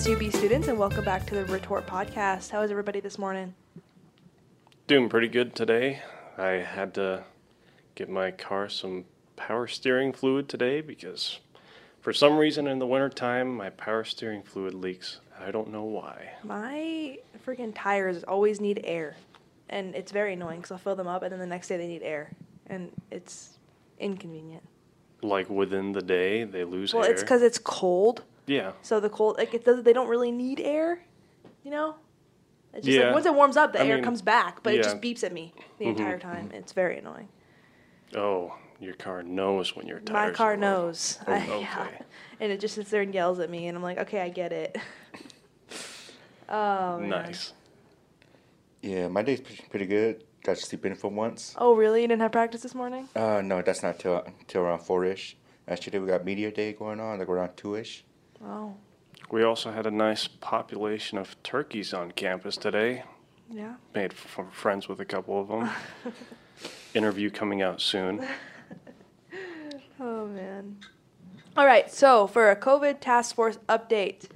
MSUB students, and welcome back to the Retort Podcast. How is everybody this morning? Doing pretty good today. I had to give my car some power steering fluid today because for some reason in the wintertime my power steering fluid leaks. I don't know why. My freaking tires always need air, and it's very annoying because I'll fill them up, and then the next day they need air, and it's inconvenient. Like within the day they lose Well, air. Well, it's because it's cold, yeah. so the cold like it does. They don't really need air, you know. It's just Yeah. like once it warms up, the I air mean, comes back, but it just beeps at me the Mhm, entire time. It's very annoying. Oh, your car knows when you're tired. My car knows. Oh, I- yeah. okay. And it just sits there and yells at me, and I'm like, okay, I get it. oh, man. Nice. Yeah, my day's pretty, pretty good. Got to sleep in for once. Oh, really? You didn't have practice this morning? Uh, no, that's not till till around four ish. Yesterday we got media day going on, like around two ish. Oh, We also had a nice population of turkeys on campus today. yeah. Made f- friends with a couple of them. Interview coming out soon. Oh, man. All right, so for a COVID task force update,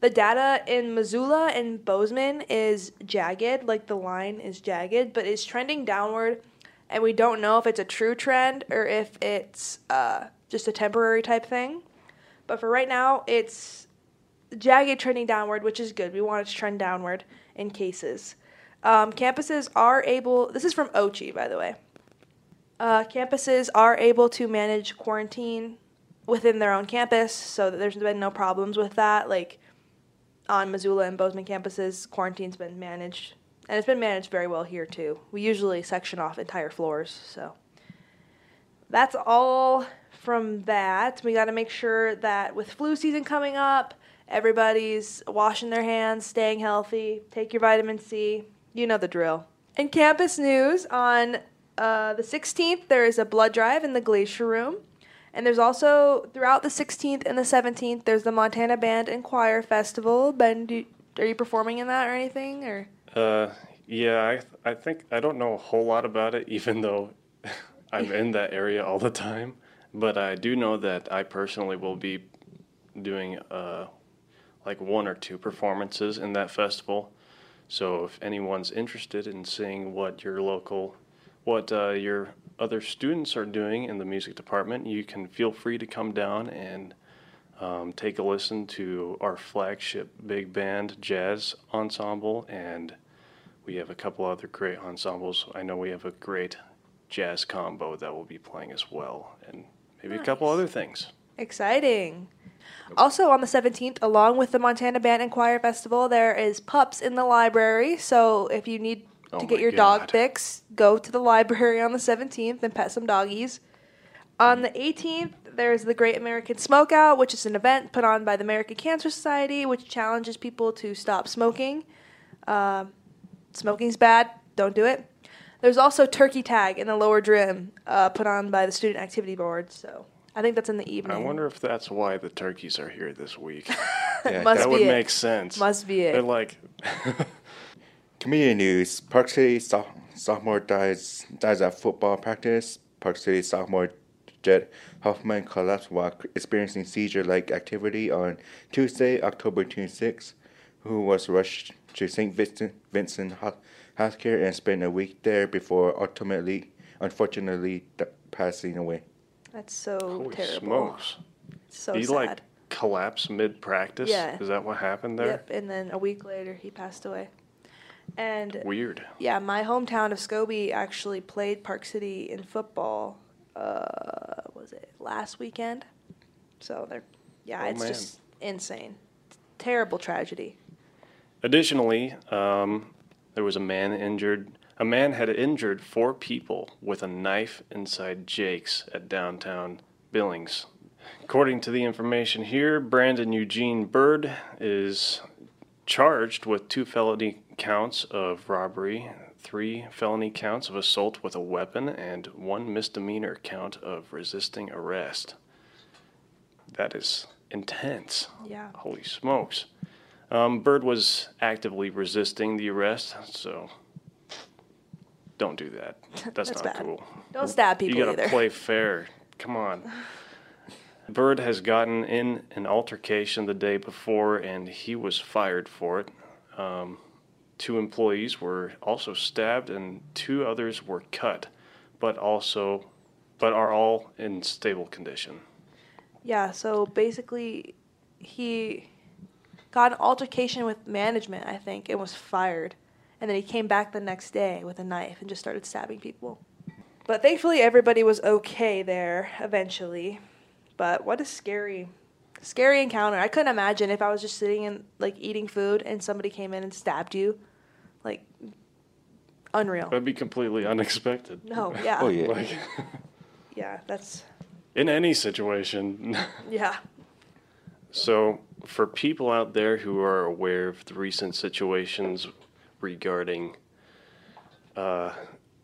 the data in Missoula and Bozeman is jagged, like the line is jagged, but it's trending downward, and we don't know if it's a true trend or if it's uh, just a temporary type thing. But for right now, it's jagged trending downward, which is good. We want it to trend downward in cases. Um, campuses are able, this is from Ochi, by the way. Uh, campuses are able to manage quarantine within their own campus, so that there's been no problems with that. Like on Missoula and Bozeman campuses, quarantine's been managed, and it's been managed very well here too. We usually section off entire floors, so that's all from that. We got to make sure that with flu season coming up, everybody's washing their hands, staying healthy, take your vitamin C. You know the drill. In campus news, on uh, the 16th, there is a blood drive in the Glacier Room. And there's also, throughout the 16th and the 17th, there's the Montana Band and Choir Festival. Ben, do, are you performing in that or anything? Or Uh, yeah, I th- I think I don't know a whole lot about it, even though I'm in that area all the time. But I do know that I personally will be doing uh, like one or two performances in that festival. So if anyone's interested in seeing what your local, what uh, your other students are doing in the music department, you can feel free to come down and um, take a listen to our flagship big band jazz ensemble, and we have a couple other great ensembles. I know we have a great jazz combo that will be playing as well, and maybe a couple other things. Exciting. Also on the 17th, along with the Montana Band and Choir Festival, there is pups in the library. So if you need Oh to get your dog God. fix, go to the library on the 17th and pet some doggies. On the 18th, there's the Great American Smokeout, which is an event put on by the American Cancer Society, which challenges people to stop smoking. Uh, smoking's bad. Don't do it. There's also Turkey Tag in the Lower Drim, uh, put on by the Student Activity Board. So I think that's in the evening. I wonder if that's why the turkeys are here this week. Yeah, Must that be would it. make sense. Must be it. They're it. like, Community news: Park City so- sophomore dies dies at football practice. Park City sophomore Jet Hoffman collapsed while experiencing seizure-like activity on Tuesday, October 26, who was rushed to St. Vincent Vincent Ho- Healthcare and spent a week there before ultimately, unfortunately, d- passing away. That's so holy terrible. smokes! So he sad. like collapsed mid practice. Yeah. Is that what happened there? Yep, and then a week later he passed away. And Weird. yeah, my hometown of Scobey actually played Park City in football. Uh, was it last weekend? So they're yeah, Oh, it's man. just insane. Terrible tragedy. Additionally, um, there was a man injured. A man had injured four people with a knife inside Jake's at downtown Billings. According to the information here, Brandon Eugene Bird is charged with two felony counts of robbery, three felony counts of assault with a weapon, and one misdemeanor count of resisting arrest. That is intense. Yeah. Holy smokes. Um, Bird was actively resisting the arrest, so don't do that. That's, That's not bad. cool. Don't stab people you gotta either. play fair. Come on. Bird has gotten in an altercation the day before, and he was fired for it. Um, two employees were also stabbed, and two others were cut, but also, but are all in stable condition. Yeah, so basically, he got an altercation with management, I think, and was fired. And then he came back the next day with a knife and just started stabbing people. But thankfully, everybody was okay there eventually. But what a scary, scary encounter. I couldn't imagine if I was just sitting and like eating food and somebody came in and stabbed you. Like, unreal. That'd be completely unexpected. No, yeah. Oh yeah. Like, Yeah, that's, in any situation. yeah. So, for people out there who are aware of the recent situations regarding uh,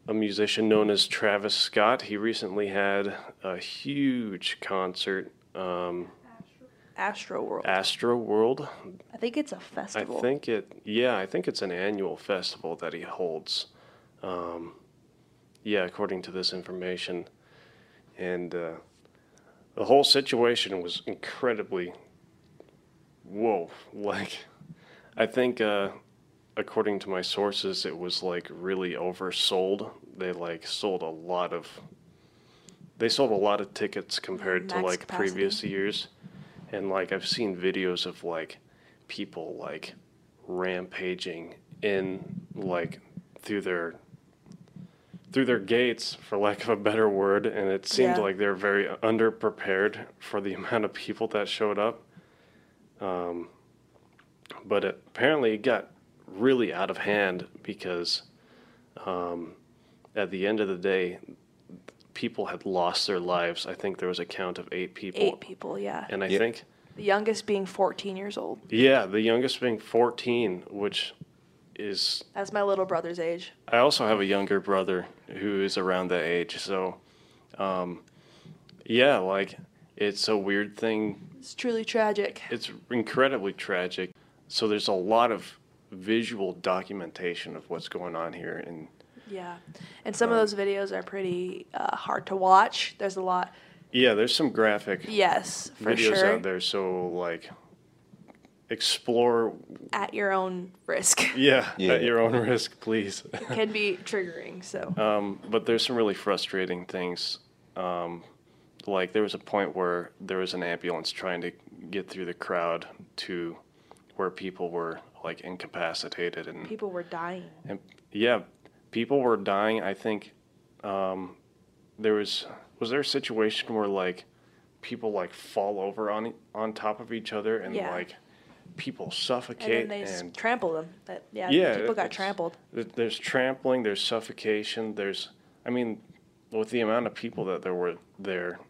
a musician known as Travis Scott, he recently had a huge concert, um, Astroworld. Astro World. I think it's a festival. I think it, yeah, I think it's an annual festival that he holds. Um, yeah, according to this information. And uh, the whole situation was incredibly, whoa. Like, I think, uh, according to my sources, it was like really oversold. They like sold a lot of, they sold a lot of tickets compared to like capacity. previous years. And like, I've seen videos of like people like rampaging in like through their through their gates for lack of a better word and it seemed Yeah. like they're very underprepared for the amount of people that showed up um, but it, apparently it got really out of hand because um, at the end of the day people had lost their lives i think there was a count of eight people Eight people, yeah. and i Yeah. think The youngest being 14 years old. yeah, the youngest being 14, which is. That's my little brother's age. I also have a younger brother who is around that age. So, um, yeah, like, it's a weird thing. It's truly tragic. It's incredibly tragic. So, there's a lot of visual documentation of what's going on here. And Yeah. And some of Um, those videos are pretty uh, hard to watch. There's a lot. yeah, there's some graphic Yes, for videos sure. out there. So, like, explore, At your own risk. yeah, Yeah. at your own risk, please. it can be triggering. So, Um, but there's some really frustrating things. Um, like there was a point where there was an ambulance trying to get through the crowd to where people were like incapacitated and, people were dying. and yeah, people were dying. I think um, there was was there a situation where like people like fall over on on top of each other and Yeah. like people And suffocate then they and, trample them. That, yeah, Yeah, people got trampled. There's trampling, there's suffocation, there's, I mean, with the amount of people that there were there,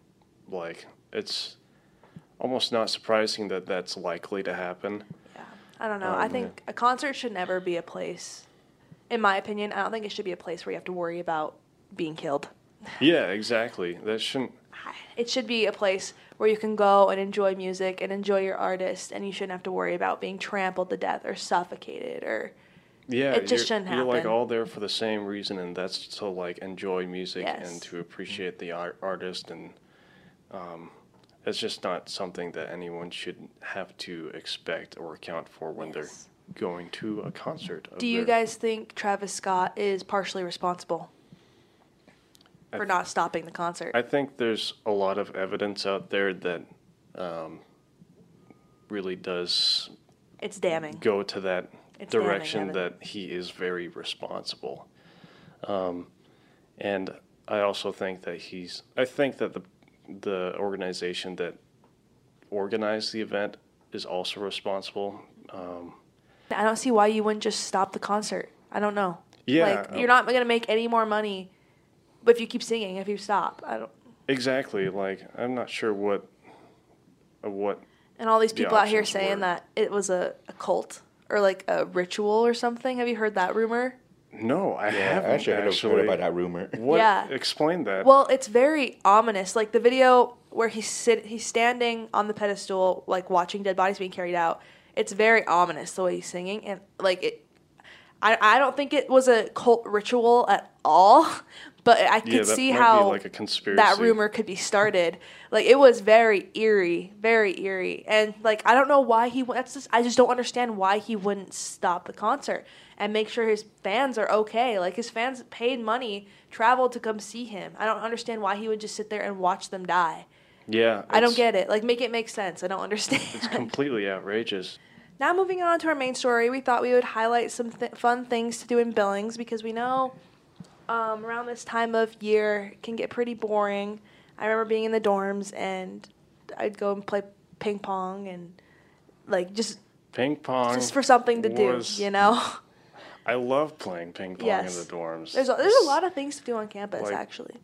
like, it's almost not surprising that that's likely to happen. Yeah. I don't know. Um, I think a concert should never be a place, in my opinion, I don't think it should be a place where you have to worry about being killed. Yeah, exactly. That shouldn't, It should be a place where you can go and enjoy music and enjoy your artist, and you shouldn't have to worry about being trampled to death or suffocated or. yeah. It just shouldn't happen. You're like all there for the same reason, and that's to like enjoy music Yes. and to appreciate the art, artist. And um, it's just not something that anyone should have to expect or account for when Yes. they're going to a concert. Do you guys think Travis Scott is partially responsible for th- not stopping the concert? I think there's a lot of evidence out there that um, really does it's damning. go to that It's direction evidence. that he is very responsible. Um, and I also think that he's. I think that the the organization that organized the event is also responsible. Um, I don't see why you wouldn't just stop the concert. I don't know. Yeah, Like, you're not going to make any more money but if you keep singing, if you stop. I don't. exactly. Like I'm not sure what uh, what And all these The people out here saying were- that it was a, a cult or like a ritual or something. Have you heard that rumor? No, I Yeah, haven't I actually heard, actually. heard about that rumor. What? Yeah. Explain that. Well, it's very ominous. Like the video where he's sit he's standing on the pedestal, like watching dead bodies being carried out. It's very ominous the way he's singing, and like it. I I don't think it was a cult ritual at all, but I could yeah, see how like a conspiracy. that rumor could be started. Like it was very eerie, very eerie, and like I don't know why he. That's just I just don't understand why he wouldn't stop the concert and make sure his fans are okay. Like his fans paid money, traveled to come see him. I don't understand why he would just sit there and watch them die. Yeah, I don't get it. Like make it make sense. I don't understand. It's completely outrageous. Now, moving on to our main story, we thought we would highlight some th- fun things to do in Billings because we know um, around this time of year can get pretty boring. I remember being in the dorms and I'd go and play ping pong and like just Ping pong. just for something to do, you know. I love playing ping pong Yes. in the dorms. There's a, there's a lot of things to do on campus Like, actually.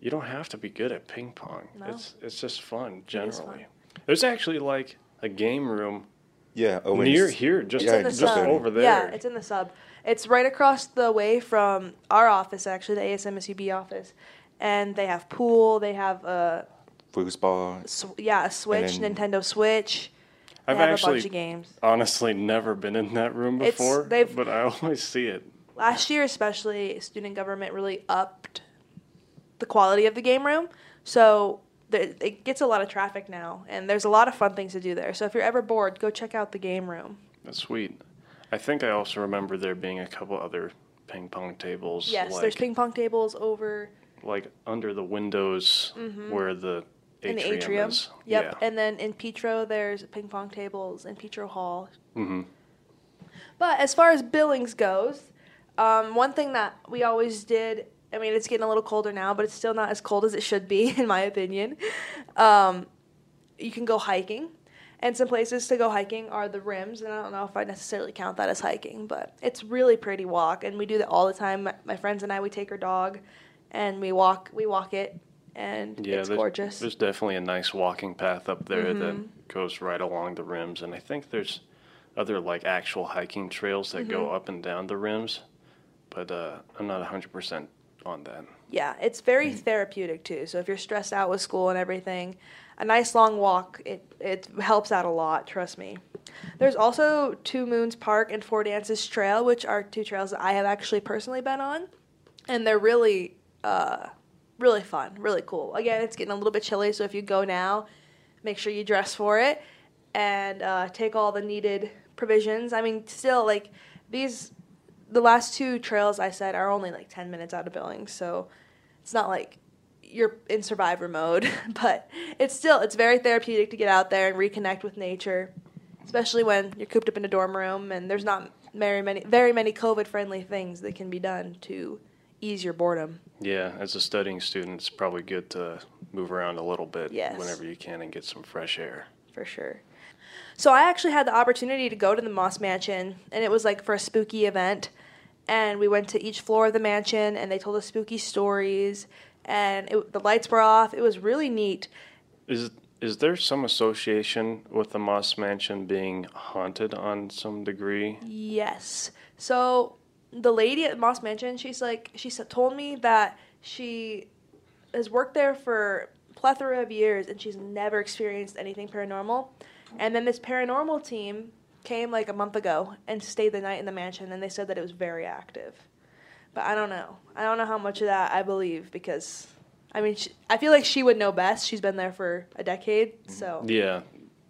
You don't have to be good at ping pong. No. It's it's just fun generally. fun. There's actually like a game room Yeah, oh, Owens. near here, just Yeah, in just sub. over there. Yeah, it's in the sub. It's right across the way from our office, actually, the ASMSUB office. And they have pool. They have a foosball. sw- yeah a Switch, Nintendo Switch. I've actually bunch of games. honestly never been in that room before, but I always see it. Last year, especially, student government really upped the quality of the game room. So there, it gets a lot of traffic now, and there's a lot of fun things to do there. So if you're ever bored, go check out the game room. That's sweet. I think I also remember there being a couple other ping pong tables. Yes, like, there's ping pong tables over like under the windows mm-hmm. where the in the atrium. is. Yep. Yeah. And then in Petro, there's ping pong tables in Petro Hall. hmm But as far as Billings goes, um, one thing that we always did, I mean, it's getting a little colder now, but it's still not as cold as it should be, in my opinion. Um, you can go hiking. And some places to go hiking are the rims, and I don't know if I necessarily count that as hiking, but it's really pretty walk, and we do that all the time. My, my friends and I, we take our dog, and we walk, we walk it, and Yeah, it's there's, gorgeous. there's definitely a nice walking path up there Mhm. that goes right along the rims, and I think there's other like actual hiking trails that go Mhm. up and down the rims, but uh, I'm not 100% on that. Yeah, it's very therapeutic too. So if you're stressed out with school and everything, a nice long walk it it helps out a lot. Trust me. There's also Two Moons Park and Four Dances Trail, which are two trails that I have actually personally been on, and they're really uh, really fun, really cool. Again, it's getting a little bit chilly, so if you go now, make sure you dress for it and uh, take all the needed provisions. I mean, still like these the last two trails I said are only like 10 minutes out of Billings, so it's not like you're in survivor mode, but it's still it's very therapeutic to get out there and reconnect with nature, especially when you're cooped up in a dorm room and there's not very many very many COVID friendly things that can be done to ease your boredom. Yeah, as a studying student, it's probably good to move around a little bit Yes. whenever you can and get some fresh air. for sure. So I actually had the opportunity to go to the Moss Mansion, and it was like for a spooky event. And we went to each floor of the mansion, and they told us spooky stories. And it, the lights were off. It was really neat. Is is there some association with the Moss Mansion being haunted on some degree? Yes. So the lady at Moss Mansion, she's like, she told me that she has worked there for a plethora of years, and she's never experienced anything paranormal. And then this paranormal team came like a month ago and stayed the night in the mansion, and they said that it was very active. But I don't know. I don't know how much of that I believe because, I mean, she, I feel like she would know best. She's been there for a decade, mm-hmm. so Yeah,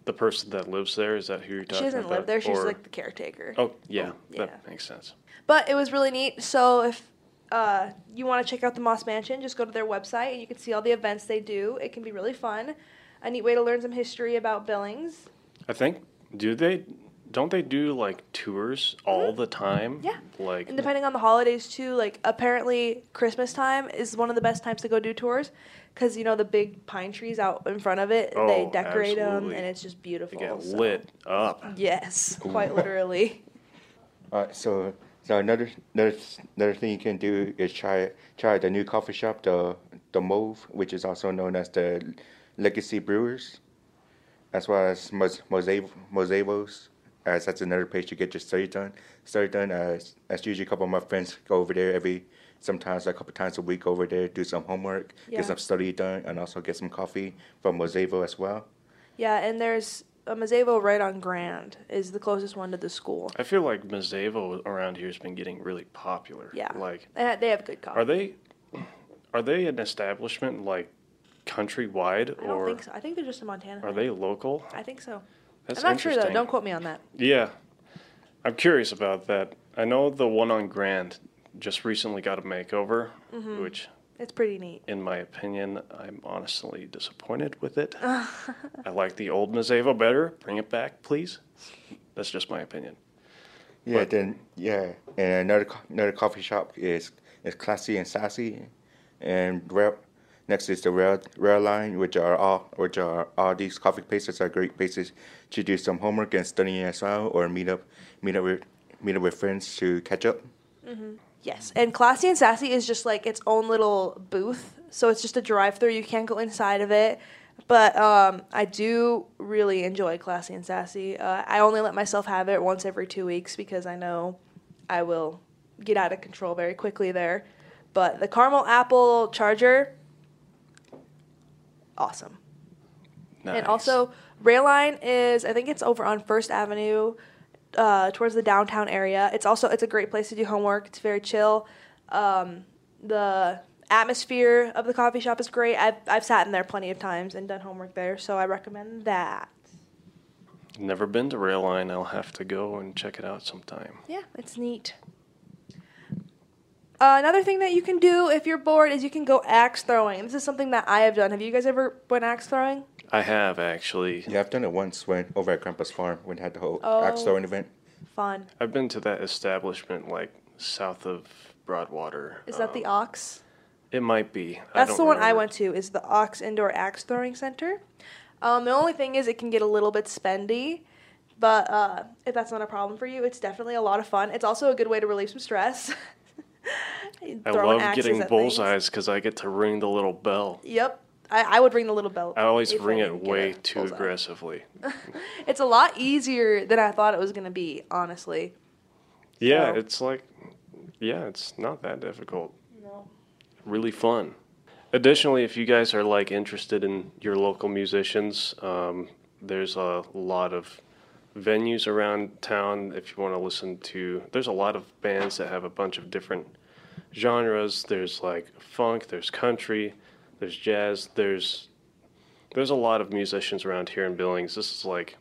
the person that lives there is that who you're talking she doesn't about? live there. She's Or- like the caretaker. oh yeah, Yeah. that makes sense. But it was really neat. So if uh, you want to check out the Moss Mansion, just go to their website and you can see all the events they do. It can be really fun. A neat way to learn some history about Billings. I think do they don't they do like tours all the time? Mm-hmm. Yeah. Like And depending on the holidays too, like apparently Christmas time is one of the best times to go do tours because you know the big pine trees out in front of it. they Oh, decorate them and it's just they beautiful. get so- lit up. Yes, quite literally. All right, so so another another another thing you can do is try try the new coffee shop, the the Mauve, which is also known as the Legacy Brewers, as well as Mos- Mosaic as that's another place to get your study done. Study done. As as usually a couple of my friends go over there every sometimes a couple times a week over there, do some homework, Yeah. get some study done, and also get some coffee from Mazevo as well. Yeah, and there's uh, a Mazevo right on Grand is the closest one to the school. I feel like Mazevo around here has been getting really popular. Yeah. Like They have good coffee. are they are they an establishment like countrywide I don't or think so. I think they're just in Montana. are they local? I think so. That's I'm not sure though. Don't quote me on that. Yeah, I'm curious about that. I know the one on Grand just recently got a makeover, Mm-hmm. which, It's pretty neat. in my opinion, I'm honestly disappointed with it. I like the old Mazevo better. Bring it back, please. That's just my opinion. Yeah, But- then yeah, and another another coffee shop is is classy and sassy, and rail, next is the rail rail line, which are all which are all these coffee places are great places to do some homework and studying as well, or meet up meet up with meet up with friends to catch up. Yes, and Classy and Sassy is just like its own little booth. So it's just a drive-through. You can't go inside of it. But um, I do really enjoy Classy and Sassy. Uh, I only let myself have it once every two weeks because I know I will get out of control very quickly there. But the caramel apple charger, awesome. Nice. And also, Rail Line is I think it's over on First Avenue, uh, towards the downtown area. It's also it's a great place to do homework. It's very chill. Um, the atmosphere of the coffee shop is great. I've I've sat in there plenty of times and done homework there, so I recommend that. Never been to Rail Line. I'll have to go and check it out sometime. Yeah, it's neat. Uh, another thing that you can do if you're bored is you can go axe throwing. This is something that I have done. Have you guys ever went axe throwing? I have actually. Yeah, I've done it once when over at Grandpa's farm when they had the whole Oh. axe throwing event. Fun. I've been to that establishment like south of Broadwater. Is that the Um, Ox? It might be. I That's don't the one I went to. Is the Ox Indoor Axe Throwing Center. Um, the only thing is it can get a little bit spendy, but uh, if that's not a problem for you, it's definitely a lot of fun. It's also a good way to relieve some stress. I love getting bullseyes because I get to ring the little bell. Yep, I, I would ring the little bell. I always ring I it way a too aggressively. It's a lot easier than I thought it was gonna be. Honestly. Yeah, So- it's like, yeah, it's not that difficult. No. Really fun. Additionally, if you guys are like interested in your local musicians, um, there's a lot of venues around town. If you want to listen to, there's a lot of bands that have a bunch of different genres. There's like funk, there's country, there's jazz, there's there's a lot of musicians around here in Billings. This is like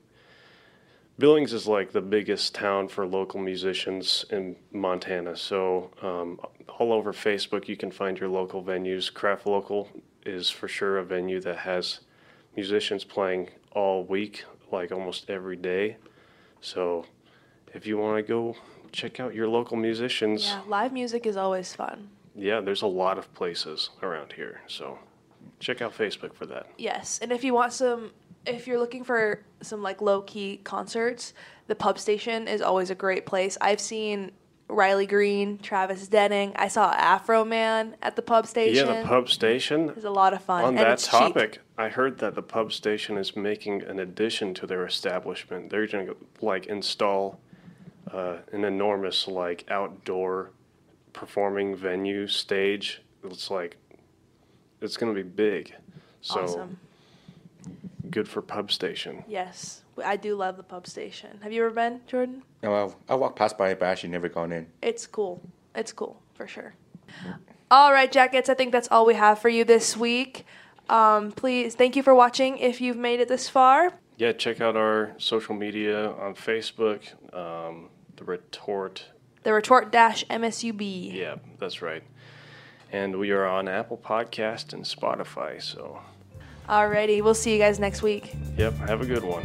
Billings is like the biggest town for local musicians in Montana. So um, all over Facebook, you can find your local venues. Craft Local is for sure a venue that has musicians playing all week, like almost every day. So if you want to go check out your local musicians, Yeah, live music is always fun. yeah, there's a lot of places around here. So check out Facebook for that. Yes, and if you want some, if you're looking for some like low key concerts, the pub station is always a great place. I've seen Riley Green, Travis Denning. I saw Afroman at the pub station. Yeah, the pub station. is a lot of fun. On and that it's cheap. topic, I heard that the pub station is making an addition to their establishment. They're going to like install uh, an enormous like outdoor performing venue stage. It's like it's going to be big. So awesome. good for pub station. Yes, I do love the pub station. Have you ever been, Jordan? No, I, I walked past by it, but I actually never gone in. It's cool. It's cool for sure. All right, jackets. I think that's all we have for you this week. Um, please, thank you for watching. If you've made it this far, Yeah, check out our social media on Facebook. Um, the Retort. the retort dash MSUB. Yeah, that's right. And we are on Apple Podcast and Spotify. So, Alrighty, we'll see you guys next week. yep, have a good one.